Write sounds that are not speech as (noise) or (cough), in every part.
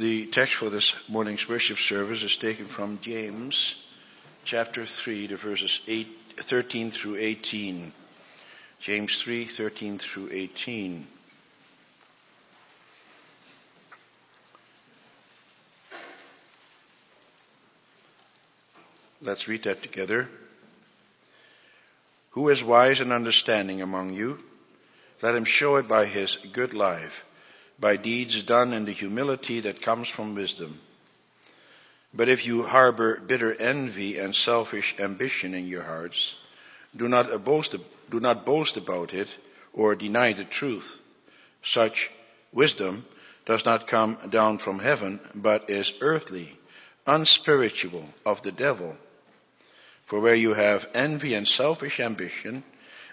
The text for this morning's worship service is taken from James chapter 3 to verses 8, 13 through 18. James 3, 13 through 18. Let's read that together. Who is wise and understanding among you? Let him show it by his good life, by deeds done in the humility that comes from wisdom. But if you harbor bitter envy and selfish ambition in your hearts, do not boast, do not boast about it or deny the truth. Such wisdom does not come down from heaven, but is earthly, unspiritual, of the devil. For where you have envy and selfish ambition,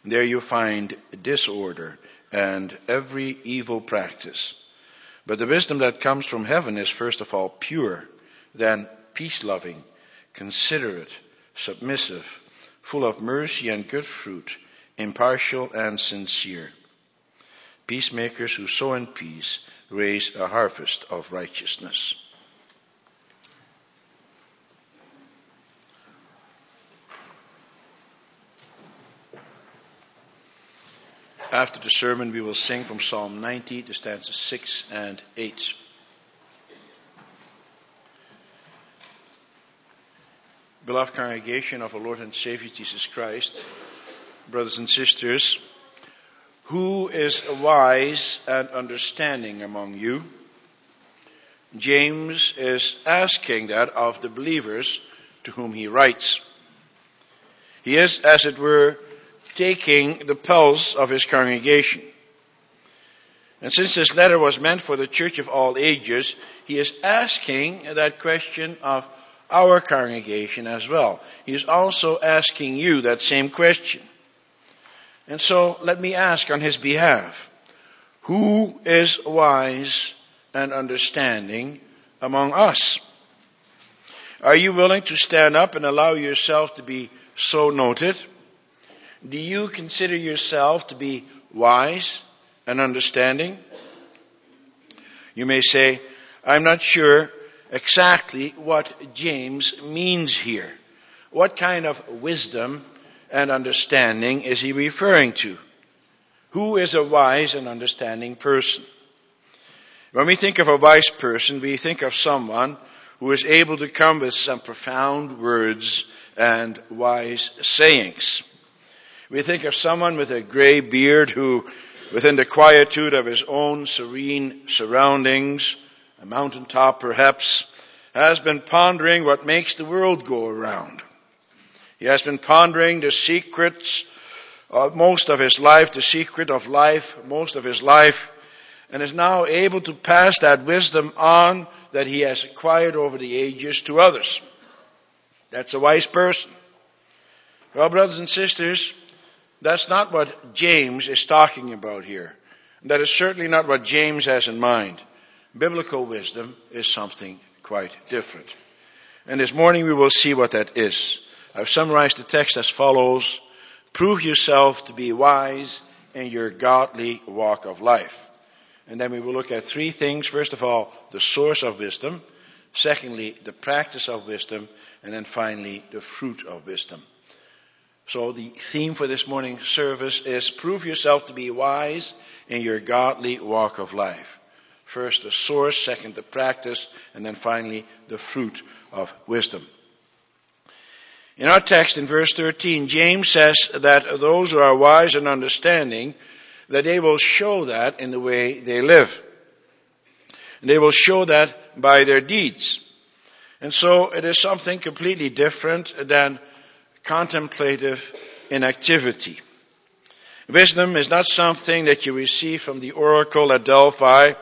there you find disorder and every evil practice. But the wisdom that comes from heaven is first of all pure, then peace loving, considerate, submissive, full of mercy and good fruit, impartial and sincere. Peacemakers who sow in peace raise a harvest of righteousness. After the sermon, we will sing from Psalm 90, the stanzas 6 and 8. Beloved congregation of our Lord and Savior Jesus Christ, brothers and sisters, who is wise and understanding among you? James is asking that of the believers to whom he writes. He is, as it were, taking the pulse of his congregation. And since this letter was meant for the church of all ages, he is asking that question of our congregation as well. He is also asking you that same question. And so let me ask on his behalf, who is wise and understanding among us? Are you willing to stand up and allow yourself to be so noted? Do you consider yourself to be wise and understanding? You may say, I'm not sure exactly what James means here. What kind of wisdom and understanding is he referring to? Who is a wise and understanding person? When we think of a wise person, we think of someone who is able to come with some profound words and wise sayings. We think of someone with a gray beard who, within the quietude of his own serene surroundings, a mountaintop perhaps, has been pondering what makes the world go around. He has been pondering the secrets of most of his life, the secret of life, most of his life, and is now able to pass that wisdom on that he has acquired over the ages to others. That's a wise person. Well, brothers and sisters, that's not what James is talking about here. That is certainly not what James has in mind. Biblical wisdom is something quite different. And this morning we will see what that is. I've summarized the text as follows. Prove yourself to be wise in your godly walk of life. And then we will look at three things. First of all, the source of wisdom. Secondly, the practice of wisdom. And then finally, the fruit of wisdom. So the theme for this morning's service is prove yourself to be wise in your godly walk of life. First the source, second the practice, and then finally the fruit of wisdom. In our text in verse 13, James says that those who are wise and understanding, that they will show that in the way they live. And they will show that by their deeds. And so it is something completely different than contemplative inactivity. Wisdom is not something that you receive from the oracle at Delphi,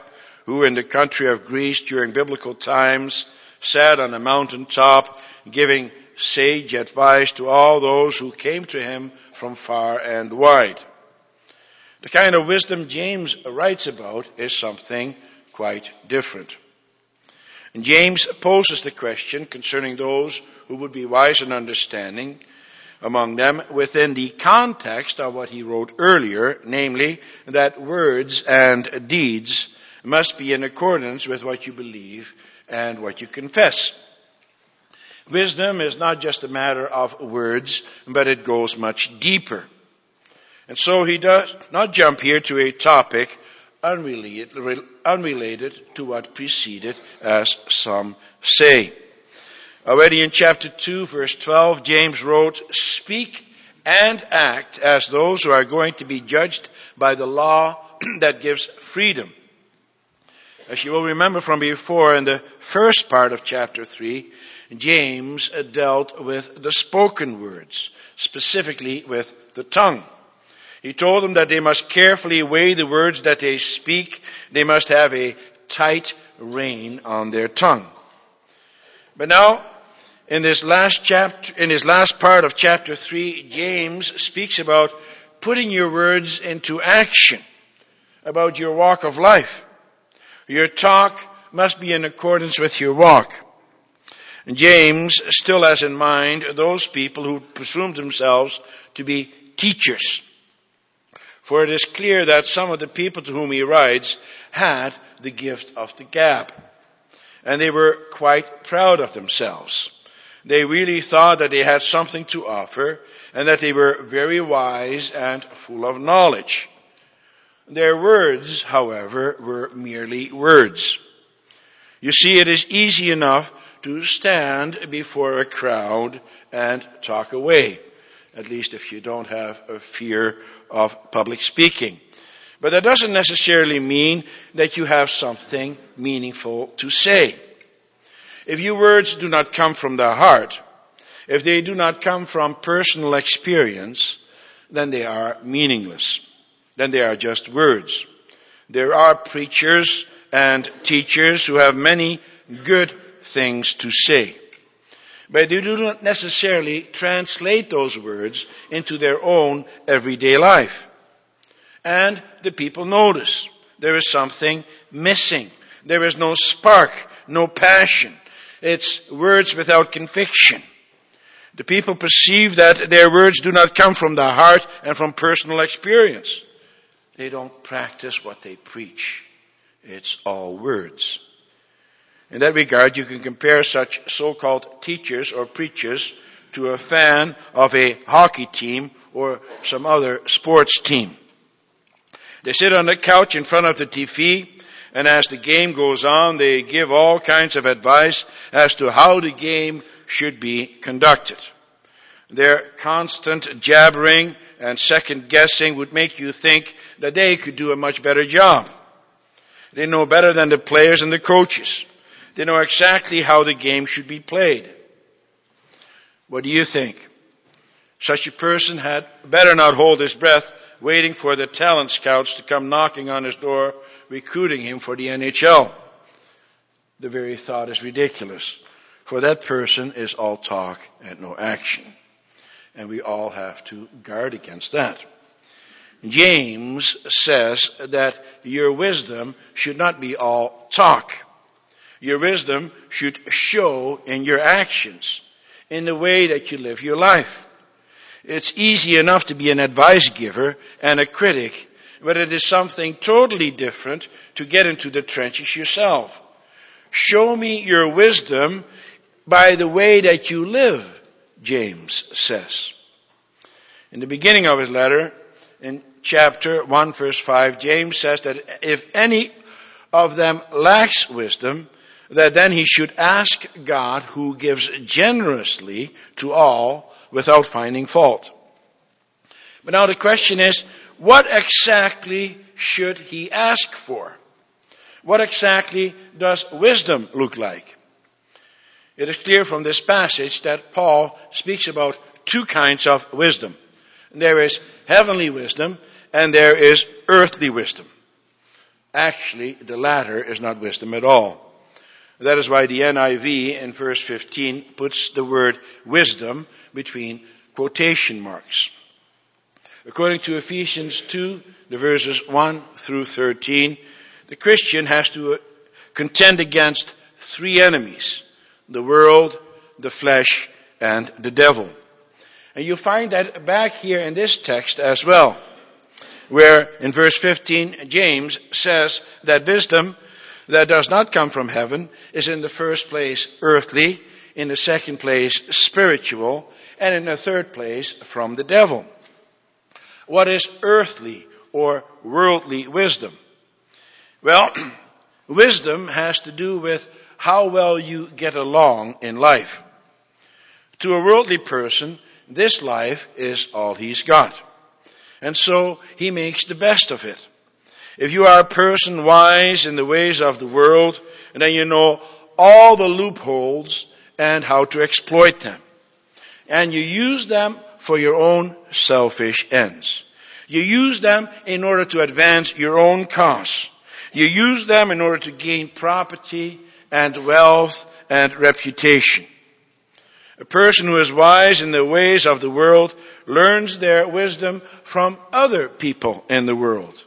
who in the country of Greece during biblical times sat on a mountaintop giving sage advice to all those who came to him from far and wide. The kind of wisdom James writes about is something quite different. And James poses the question concerning those who would be wise and understanding among them within the context of what he wrote earlier, namely that words and deeds must be in accordance with what you believe and what you confess. Wisdom is not just a matter of words, but it goes much deeper. And so he does not jump here to a topic unrelated, unrelated to what preceded, as some say. Already in chapter 2, verse 12, James wrote, Speak and act as those who are going to be judged by the law (clears throat) that gives freedom. As you will remember from before, in the first part of chapter 3, James dealt with the spoken words, specifically with the tongue. He told them that they must carefully weigh the words that they speak. They must have a tight rein on their tongue. But now, in this last chapter, in his last part of chapter 3, James speaks about putting your words into action, about your walk of life. Your talk must be in accordance with your walk. And James still has in mind those people who presume themselves to be teachers. For it is clear that some of the people to whom he writes had the gift of the gab. And they were quite proud of themselves. They really thought that they had something to offer and that they were very wise and full of knowledge. Their words, however, were merely words. You see, it is easy enough to stand before a crowd and talk away, at least if you don't have a fear of public speaking. But that doesn't necessarily mean that you have something meaningful to say. If your words do not come from the heart, if they do not come from personal experience, then they are meaningless then they are just words. There are preachers and teachers who have many good things to say. But they do not necessarily translate those words into their own everyday life. And the people notice there is something missing. There is no spark, no passion. It's words without conviction. The people perceive that their words do not come from the heart and from personal experience. They don't practice what they preach. It's all words. In that regard, you can compare such so-called teachers or preachers to a fan of a hockey team or some other sports team. They sit on the couch in front of the TV and as the game goes on, they give all kinds of advice as to how the game should be conducted. Their constant jabbering and second guessing would make you think that they could do a much better job. They know better than the players and the coaches. They know exactly how the game should be played. What do you think? Such a person had better not hold his breath waiting for the talent scouts to come knocking on his door, recruiting him for the NHL. The very thought is ridiculous. For that person is all talk and no action. And we all have to guard against that. James says that your wisdom should not be all talk. Your wisdom should show in your actions, in the way that you live your life. It's easy enough to be an advice giver and a critic, but it is something totally different to get into the trenches yourself. Show me your wisdom by the way that you live, James says. In the beginning of his letter, in chapter 1 verse 5, James says that if any of them lacks wisdom, that then he should ask God who gives generously to all without finding fault. But now the question is, what exactly should he ask for? What exactly does wisdom look like? It is clear from this passage that Paul speaks about two kinds of wisdom. There is heavenly wisdom and there is earthly wisdom. Actually, the latter is not wisdom at all. That is why the NIV in verse 15 puts the word wisdom between quotation marks. According to Ephesians 2, the verses 1 through 13, the Christian has to contend against three enemies. The world, the flesh, and the devil. And you find that back here in this text as well. where in verse 15, James says that wisdom that does not come from heaven is in the first place earthly, in the second place spiritual, and in the third place from the devil. What is earthly or worldly wisdom? Well, (clears throat) wisdom has to do with how well you get along in life. To a worldly person, this life is all he's got. And so he makes the best of it. If you are a person wise in the ways of the world, and then you know all the loopholes and how to exploit them. And you use them for your own selfish ends. You use them in order to advance your own cause. You use them in order to gain property and wealth and reputation. A person who is wise in the ways of the world learns their wisdom from other people in the world.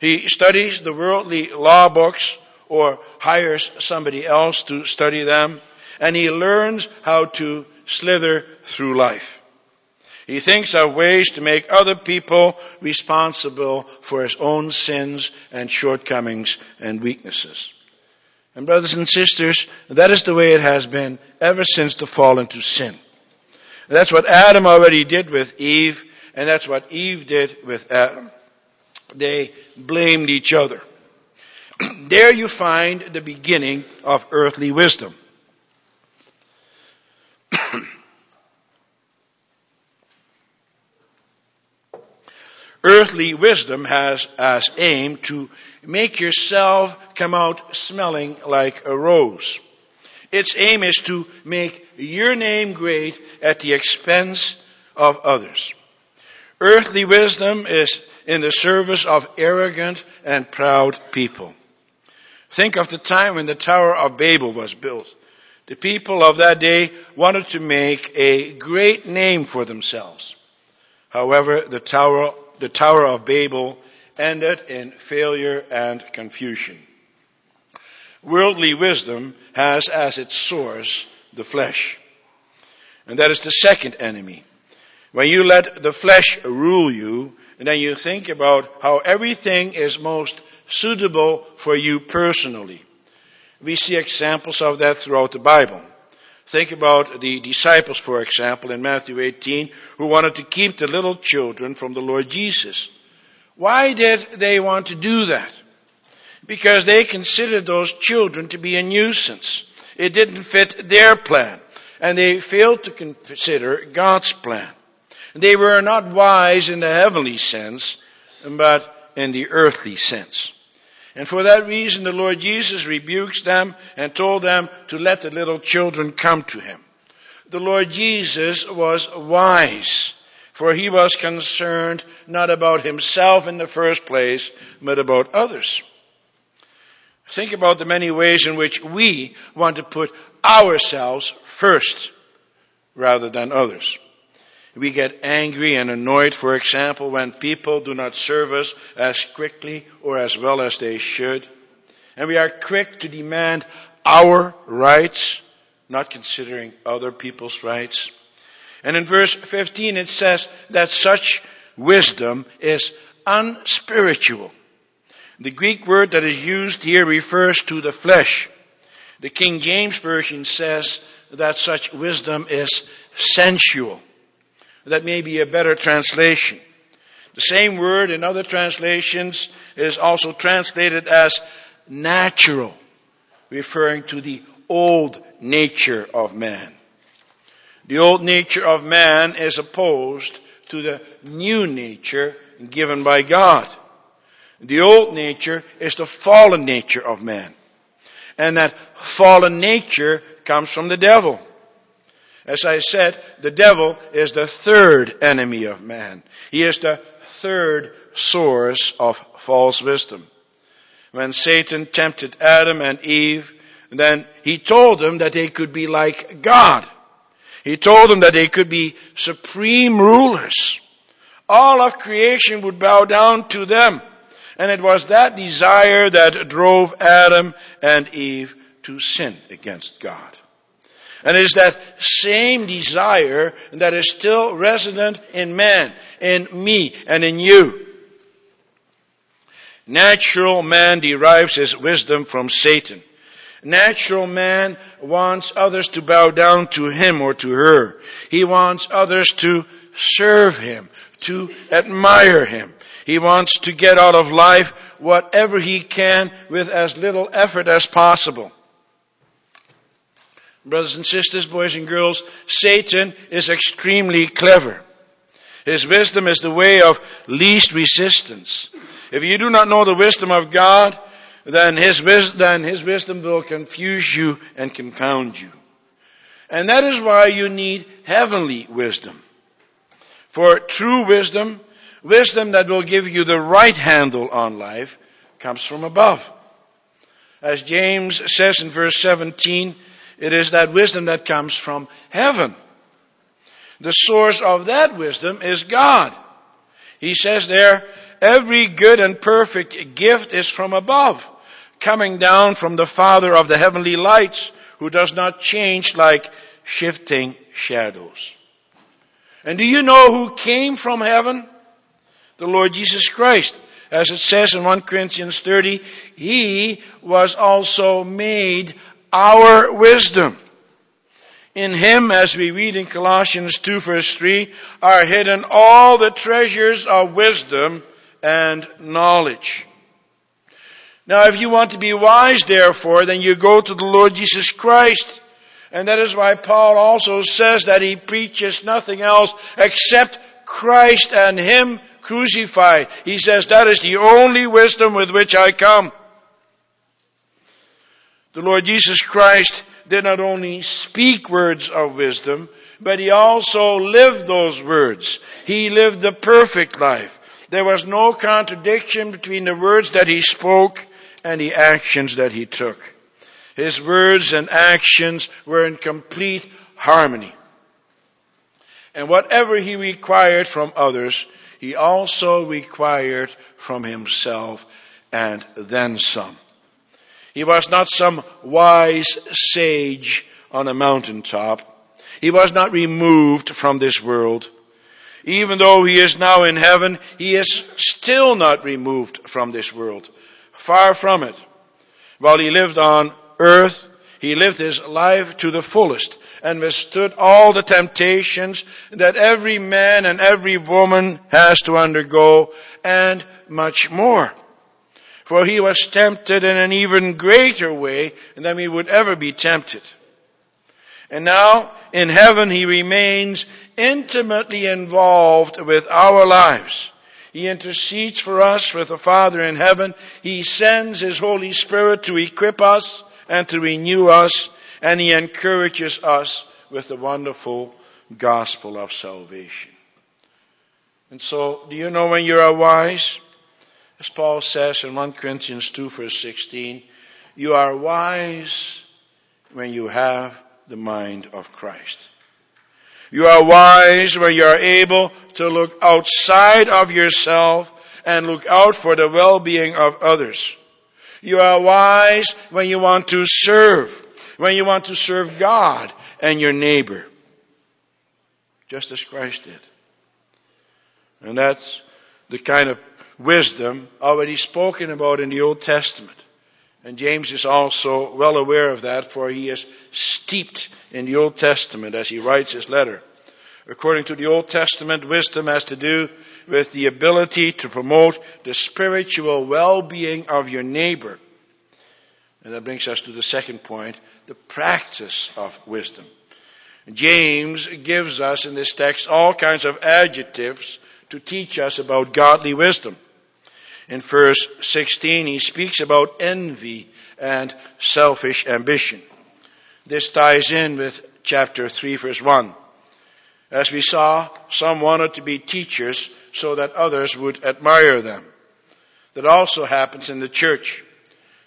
He studies the worldly law books or hires somebody else to study them and he learns how to slither through life. He thinks of ways to make other people responsible for his own sins and shortcomings and weaknesses. And brothers and sisters, that is the way it has been ever since the fall into sin. That's what Adam already did with Eve, and that's what Eve did with Adam. They blamed each other. (clears throat) there you find the beginning of earthly wisdom. (clears throat) earthly wisdom has as aim to make yourself come out smelling like a rose. Its aim is to make your name great at the expense of others. Earthly wisdom is in the service of arrogant and proud people. Think of the time when the Tower of Babel was built. The people of that day wanted to make a great name for themselves. However, the Tower, the Tower of Babel ended in failure and confusion. Worldly wisdom has as its source the flesh. And that is the second enemy. When you let the flesh rule you, then you think about how everything is most suitable for you personally. We see examples of that throughout the Bible. Think about the disciples, for example, in Matthew 18, who wanted to keep the little children from the Lord Jesus. Why did they want to do that? Because they considered those children to be a nuisance. It didn't fit their plan. And they failed to consider God's plan. They were not wise in the heavenly sense, but in the earthly sense. And for that reason, the Lord Jesus rebukes them and told them to let the little children come to him. The Lord Jesus was wise for he was concerned not about himself in the first place, but about others. Think about the many ways in which we want to put ourselves first rather than others. We get angry and annoyed, for example, when people do not serve us as quickly or as well as they should. And we are quick to demand our rights, not considering other people's rights. And in verse 15 it says that such wisdom is unspiritual. The Greek word that is used here refers to the flesh. The King James Version says that such wisdom is sensual. That may be a better translation. The same word in other translations is also translated as natural, referring to the old nature of man. The old nature of man is opposed to the new nature given by God. The old nature is the fallen nature of man. And that fallen nature comes from the devil. As I said, the devil is the third enemy of man. He is the third source of false wisdom. When Satan tempted Adam and Eve, then he told them that they could be like God. He told them that they could be supreme rulers. All of creation would bow down to them. And it was that desire that drove Adam and Eve to sin against God. And it is that same desire that is still resident in man, in me, and in you. Natural man derives his wisdom from Satan. Natural man wants others to bow down to him or to her. He wants others to serve him, to admire him. He wants to get out of life whatever he can with as little effort as possible. Brothers and sisters, boys and girls, Satan is extremely clever. His wisdom is the way of least resistance. If you do not know the wisdom of God, then his, then his wisdom will confuse you and confound you. And that is why you need heavenly wisdom. For true wisdom, wisdom that will give you the right handle on life, comes from above. As James says in verse 17, it is that wisdom that comes from heaven. The source of that wisdom is God. He says there, every good and perfect gift is from above, coming down from the Father of the heavenly lights, who does not change like shifting shadows. And do you know who came from heaven? The Lord Jesus Christ. As it says in 1 Corinthians 30, He was also made our wisdom. In Him, as we read in Colossians 2 verse 3, are hidden all the treasures of wisdom and knowledge. Now if you want to be wise therefore, then you go to the Lord Jesus Christ. And that is why Paul also says that he preaches nothing else except Christ and Him crucified. He says that is the only wisdom with which I come. The Lord Jesus Christ did not only speak words of wisdom, but he also lived those words. He lived the perfect life. There was no contradiction between the words that he spoke and the actions that he took. His words and actions were in complete harmony. And whatever he required from others, he also required from himself and then some. He was not some wise sage on a mountaintop. He was not removed from this world. Even though he is now in heaven, he is still not removed from this world. Far from it. While he lived on earth, he lived his life to the fullest and withstood all the temptations that every man and every woman has to undergo and much more. For he was tempted in an even greater way than we would ever be tempted. And now, in heaven, he remains intimately involved with our lives. He intercedes for us with the Father in heaven. He sends His Holy Spirit to equip us and to renew us, and He encourages us with the wonderful gospel of salvation. And so, do you know when you are wise? As Paul says in 1 Corinthians 2 verse 16, you are wise when you have the mind of Christ. You are wise when you are able to look outside of yourself and look out for the well-being of others. You are wise when you want to serve, when you want to serve God and your neighbor. Just as Christ did. And that's the kind of wisdom already spoken about in the Old Testament. And James is also well aware of that, for he is steeped in the Old Testament as he writes his letter. According to the Old Testament, wisdom has to do with the ability to promote the spiritual well-being of your neighbor. And that brings us to the second point, the practice of wisdom. James gives us in this text all kinds of adjectives to teach us about godly wisdom in verse 16, he speaks about envy and selfish ambition. This ties in with chapter 3 verse 1. As we saw, some wanted to be teachers so that others would admire them. That also happens in the church.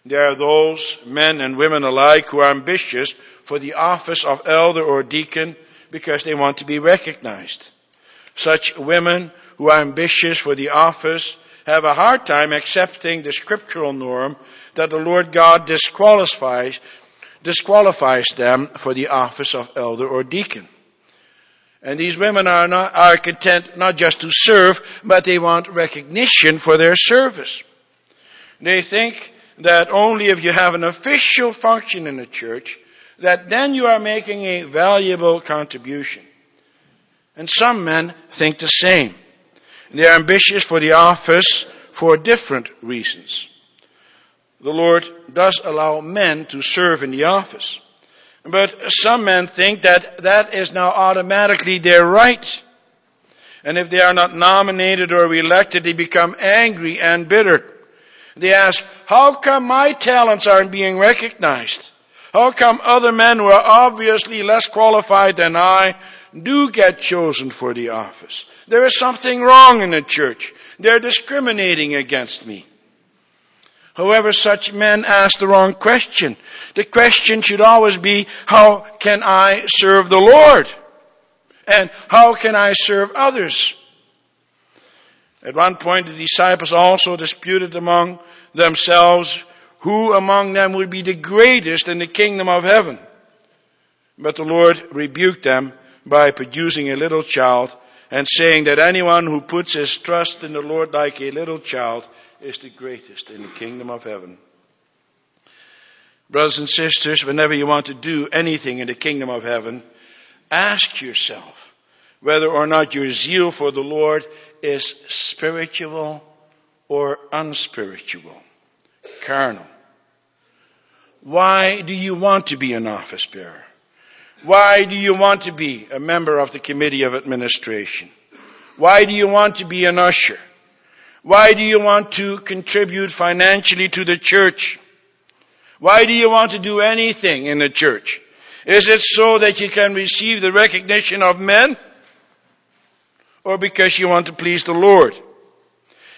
There are those men and women alike who are ambitious for the office of elder or deacon because they want to be recognized. Such women who are ambitious for the office have a hard time accepting the scriptural norm that the Lord God disqualifies, disqualifies them for the office of elder or deacon. And these women are not, are content not just to serve, but they want recognition for their service. They think that only if you have an official function in the church, that then you are making a valuable contribution. And some men think the same. They are ambitious for the office for different reasons. The Lord does allow men to serve in the office. But some men think that that is now automatically their right. And if they are not nominated or elected, they become angry and bitter. They ask, how come my talents aren't being recognized? How come other men who are obviously less qualified than I do get chosen for the office? There is something wrong in the church. They're discriminating against me. However, such men ask the wrong question. The question should always be, how can I serve the Lord? And how can I serve others? At one point, the disciples also disputed among themselves who among them would be the greatest in the kingdom of heaven. But the Lord rebuked them by producing a little child and saying that anyone who puts his trust in the Lord like a little child is the greatest in the kingdom of heaven. Brothers and sisters, whenever you want to do anything in the kingdom of heaven, ask yourself whether or not your zeal for the Lord is spiritual or unspiritual, carnal. Why do you want to be an office bearer? Why do you want to be a member of the committee of administration? Why do you want to be an usher? Why do you want to contribute financially to the church? Why do you want to do anything in the church? Is it so that you can receive the recognition of men? Or because you want to please the Lord?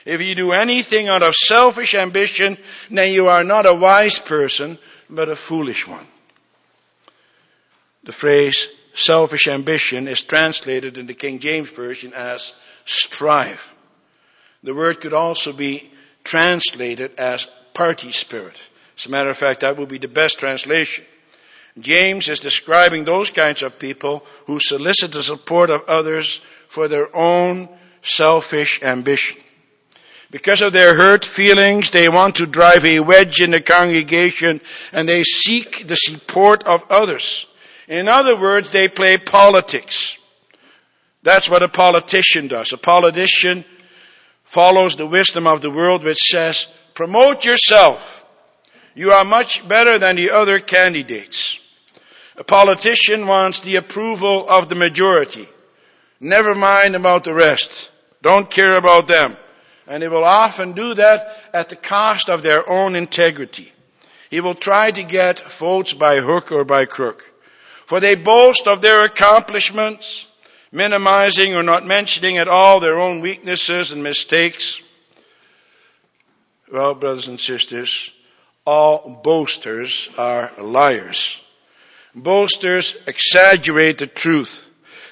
If you do anything out of selfish ambition, then you are not a wise person, but a foolish one. The phrase selfish ambition is translated in the King James Version as strive. The word could also be translated as party spirit. As a matter of fact, that would be the best translation. James is describing those kinds of people who solicit the support of others for their own selfish ambition. Because of their hurt feelings, they want to drive a wedge in the congregation and they seek the support of others. In other words, they play politics. That's what a politician does. A politician follows the wisdom of the world which says, promote yourself. You are much better than the other candidates. A politician wants the approval of the majority. Never mind about the rest. Don't care about them. And he will often do that at the cost of their own integrity. He will try to get votes by hook or by crook. For they boast of their accomplishments, minimizing or not mentioning at all their own weaknesses and mistakes. Well, brothers and sisters, all boasters are liars. Boasters exaggerate the truth.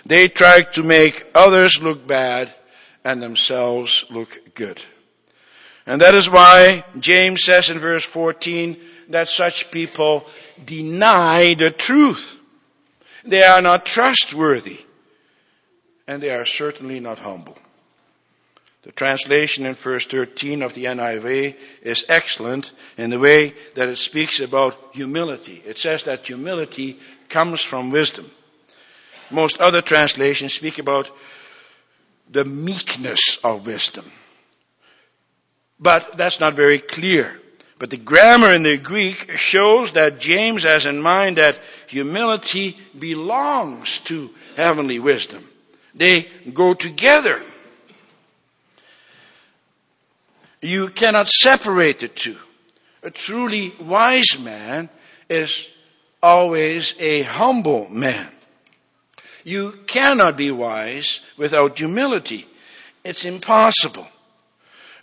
They try to make others look bad and themselves look good. And that is why James says in verse 14 that such people deny the truth. They are not trustworthy. And they are certainly not humble. The translation in verse 13 of the NIV is excellent in the way that it speaks about humility. It says that humility comes from wisdom. Most other translations speak about the meekness of wisdom. But that's not very clear. But the grammar in the Greek shows that James has in mind that humility belongs to heavenly wisdom. They go together. You cannot separate the two. A truly wise man is always a humble man. You cannot be wise without humility. It's impossible.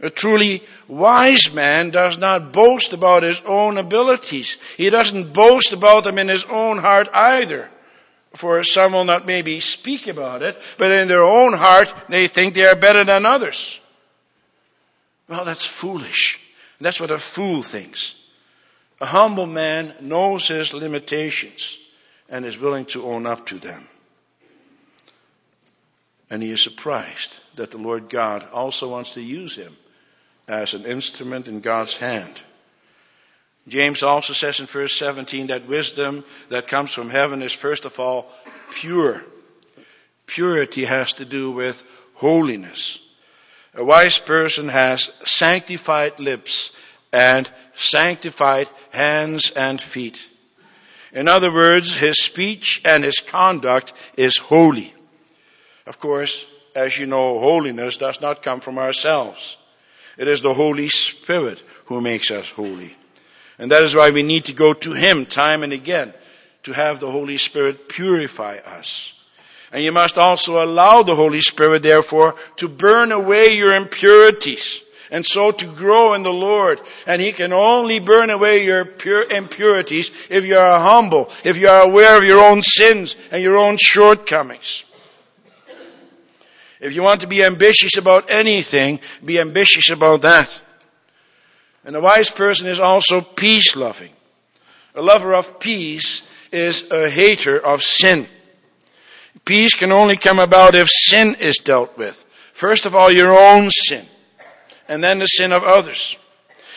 A truly wise man does not boast about his own abilities. He doesn't boast about them in his own heart either. For some will not maybe speak about it, but in their own heart they think they are better than others. Well, that's foolish. That's what a fool thinks. A humble man knows his limitations and is willing to own up to them. And he is surprised that the Lord God also wants to use him as an instrument in God's hand. James also says in verse 17 that wisdom that comes from heaven is first of all pure. Purity has to do with holiness. A wise person has sanctified lips and sanctified hands and feet. In other words, his speech and his conduct is holy. Of course, as you know, holiness does not come from ourselves. It is the Holy Spirit who makes us holy. And that is why we need to go to Him time and again to have the Holy Spirit purify us. And you must also allow the Holy Spirit, therefore, to burn away your impurities and so to grow in the Lord. And He can only burn away your impurities if you are humble, if you are aware of your own sins and your own shortcomings. If you want to be ambitious about anything, be ambitious about that. And a wise person is also peace loving. A lover of peace is a hater of sin. Peace can only come about if sin is dealt with. First of all, your own sin, and then the sin of others.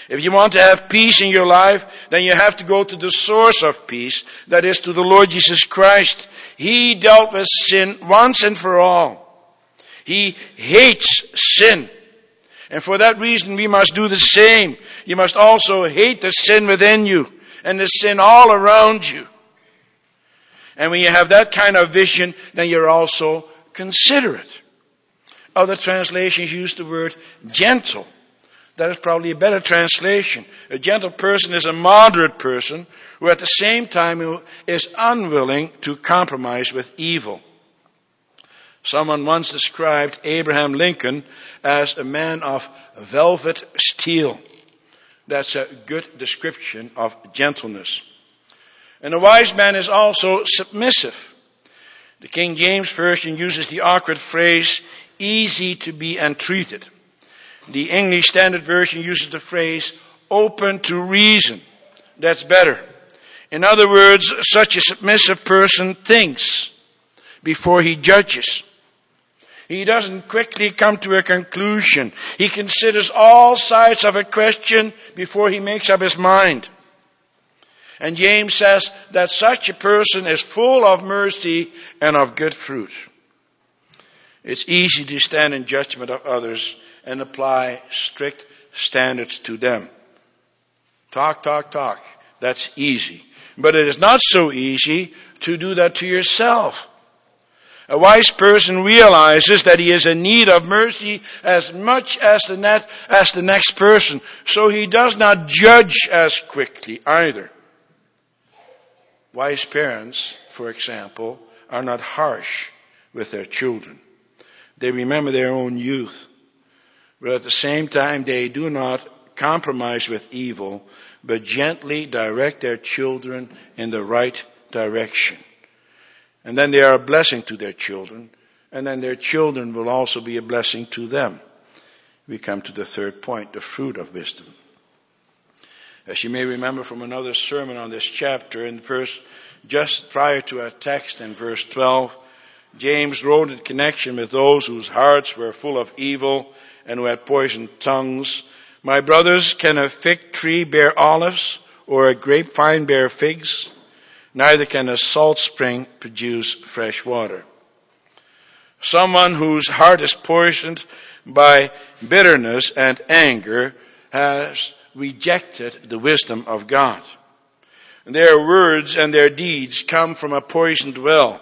If you want to have peace in your life, then you have to go to the source of peace, that is to the Lord Jesus Christ. He dealt with sin once and for all. He hates sin. And for that reason, we must do the same. You must also hate the sin within you and the sin all around you. And when you have that kind of vision, then you're also considerate. Other translations use the word gentle. That is probably a better translation. A gentle person is a moderate person who at the same time is unwilling to compromise with evil. Someone once described Abraham Lincoln as a man of velvet steel. That's a good description of gentleness. And a wise man is also submissive. The King James Version uses the awkward phrase, easy to be entreated. The English Standard Version uses the phrase, open to reason. That's better. In other words, such a submissive person thinks before he judges. He doesn't quickly come to a conclusion. He considers all sides of a question before he makes up his mind. And James says that such a person is full of mercy and of good fruit. It's easy to stand in judgment of others and apply strict standards to them. Talk, talk, talk. That's easy. But it is not so easy to do that to yourself. A wise person realizes that he is in need of mercy as much as the, net, as the next person, so he does not judge as quickly either. Wise parents, for example, are not harsh with their children. They remember their own youth, but at the same time they do not compromise with evil, but gently direct their children in the right direction. And then they are a blessing to their children. And then their children will also be a blessing to them. We come to the third point, the fruit of wisdom. As you may remember from another sermon on this chapter, in verse, just prior to our text in verse 12, James wrote in connection with those whose hearts were full of evil and who had poisoned tongues, My brothers, can a fig tree bear olives or a grapevine bear figs? Neither can a salt spring produce fresh water. Someone whose heart is poisoned by bitterness and anger has rejected the wisdom of God. Their words and their deeds come from a poisoned well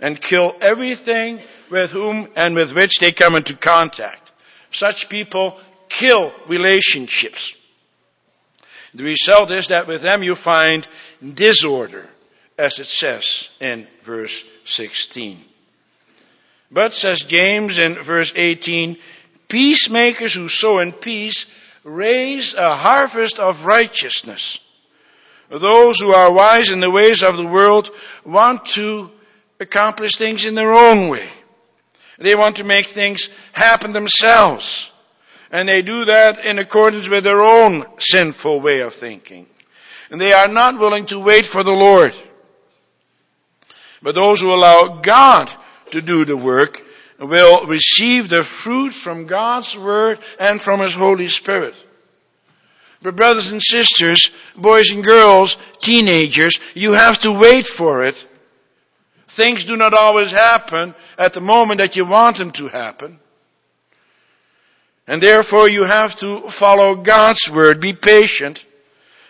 and kill everything with whom and with which they come into contact. Such people kill relationships. The result is that with them you find disorder, as it says in verse 16. But, says James in verse 18, peacemakers who sow in peace raise a harvest of righteousness. Those who are wise in the ways of the world want to accomplish things in their own way. They want to make things happen themselves. And they do that in accordance with their own sinful way of thinking. And they are not willing to wait for the Lord. But those who allow God to do the work will receive the fruit from God's Word and from His Holy Spirit. But brothers and sisters, boys and girls, teenagers, you have to wait for it. Things do not always happen at the moment that you want them to happen. And therefore you have to follow God's word. Be patient.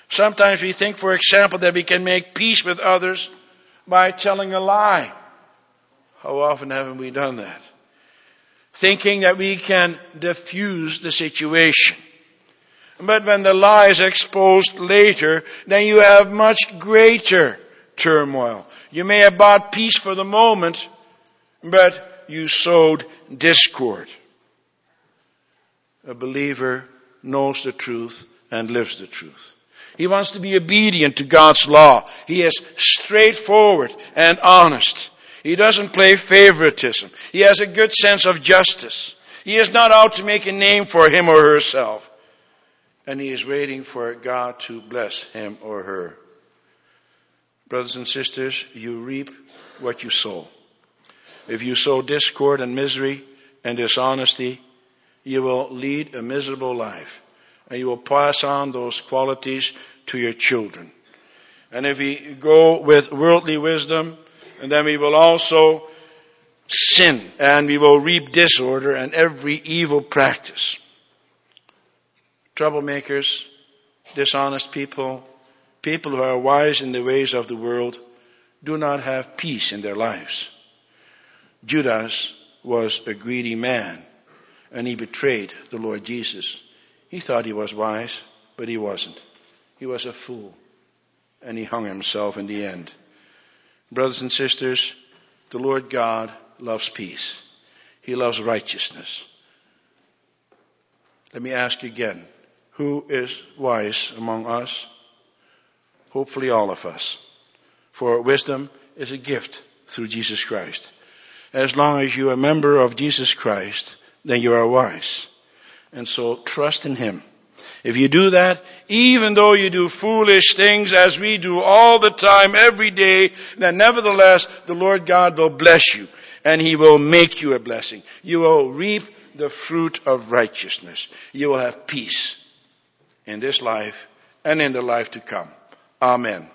Sometimes we think, for example, that we can make peace with others by telling a lie. How often haven't we done that? Thinking that we can diffuse the situation. But when the lie is exposed later, then you have much greater turmoil. You may have bought peace for the moment, but you sowed discord. A believer knows the truth and lives the truth. He wants to be obedient to God's law. He is straightforward and honest. He doesn't play favoritism. He has a good sense of justice. He is not out to make a name for him or herself and he is waiting for God to bless him or her. Brothers and sisters, you reap what you sow. If you sow discord and misery and dishonesty, you will lead a miserable life. And you will pass on those qualities to your children. And if we go with worldly wisdom, and then we will also sin and we will reap disorder and every evil practice troublemakers, dishonest people, people who are wise in the ways of the world, do not have peace in their lives. Judas was a greedy man and he betrayed the Lord Jesus. He thought he was wise, but he wasn't. He was a fool and he hung himself in the end. Brothers and sisters, the Lord God loves peace. He loves righteousness. Let me ask again. Who is wise among us? Hopefully all of us. For wisdom is a gift through Jesus Christ. As long as you are a member of Jesus Christ, then you are wise. And so trust in Him. If you do that, even though you do foolish things as we do all the time, every day, then nevertheless the Lord God will bless you and He will make you a blessing. You will reap the fruit of righteousness. You will have peace in this life and in the life to come. Amen.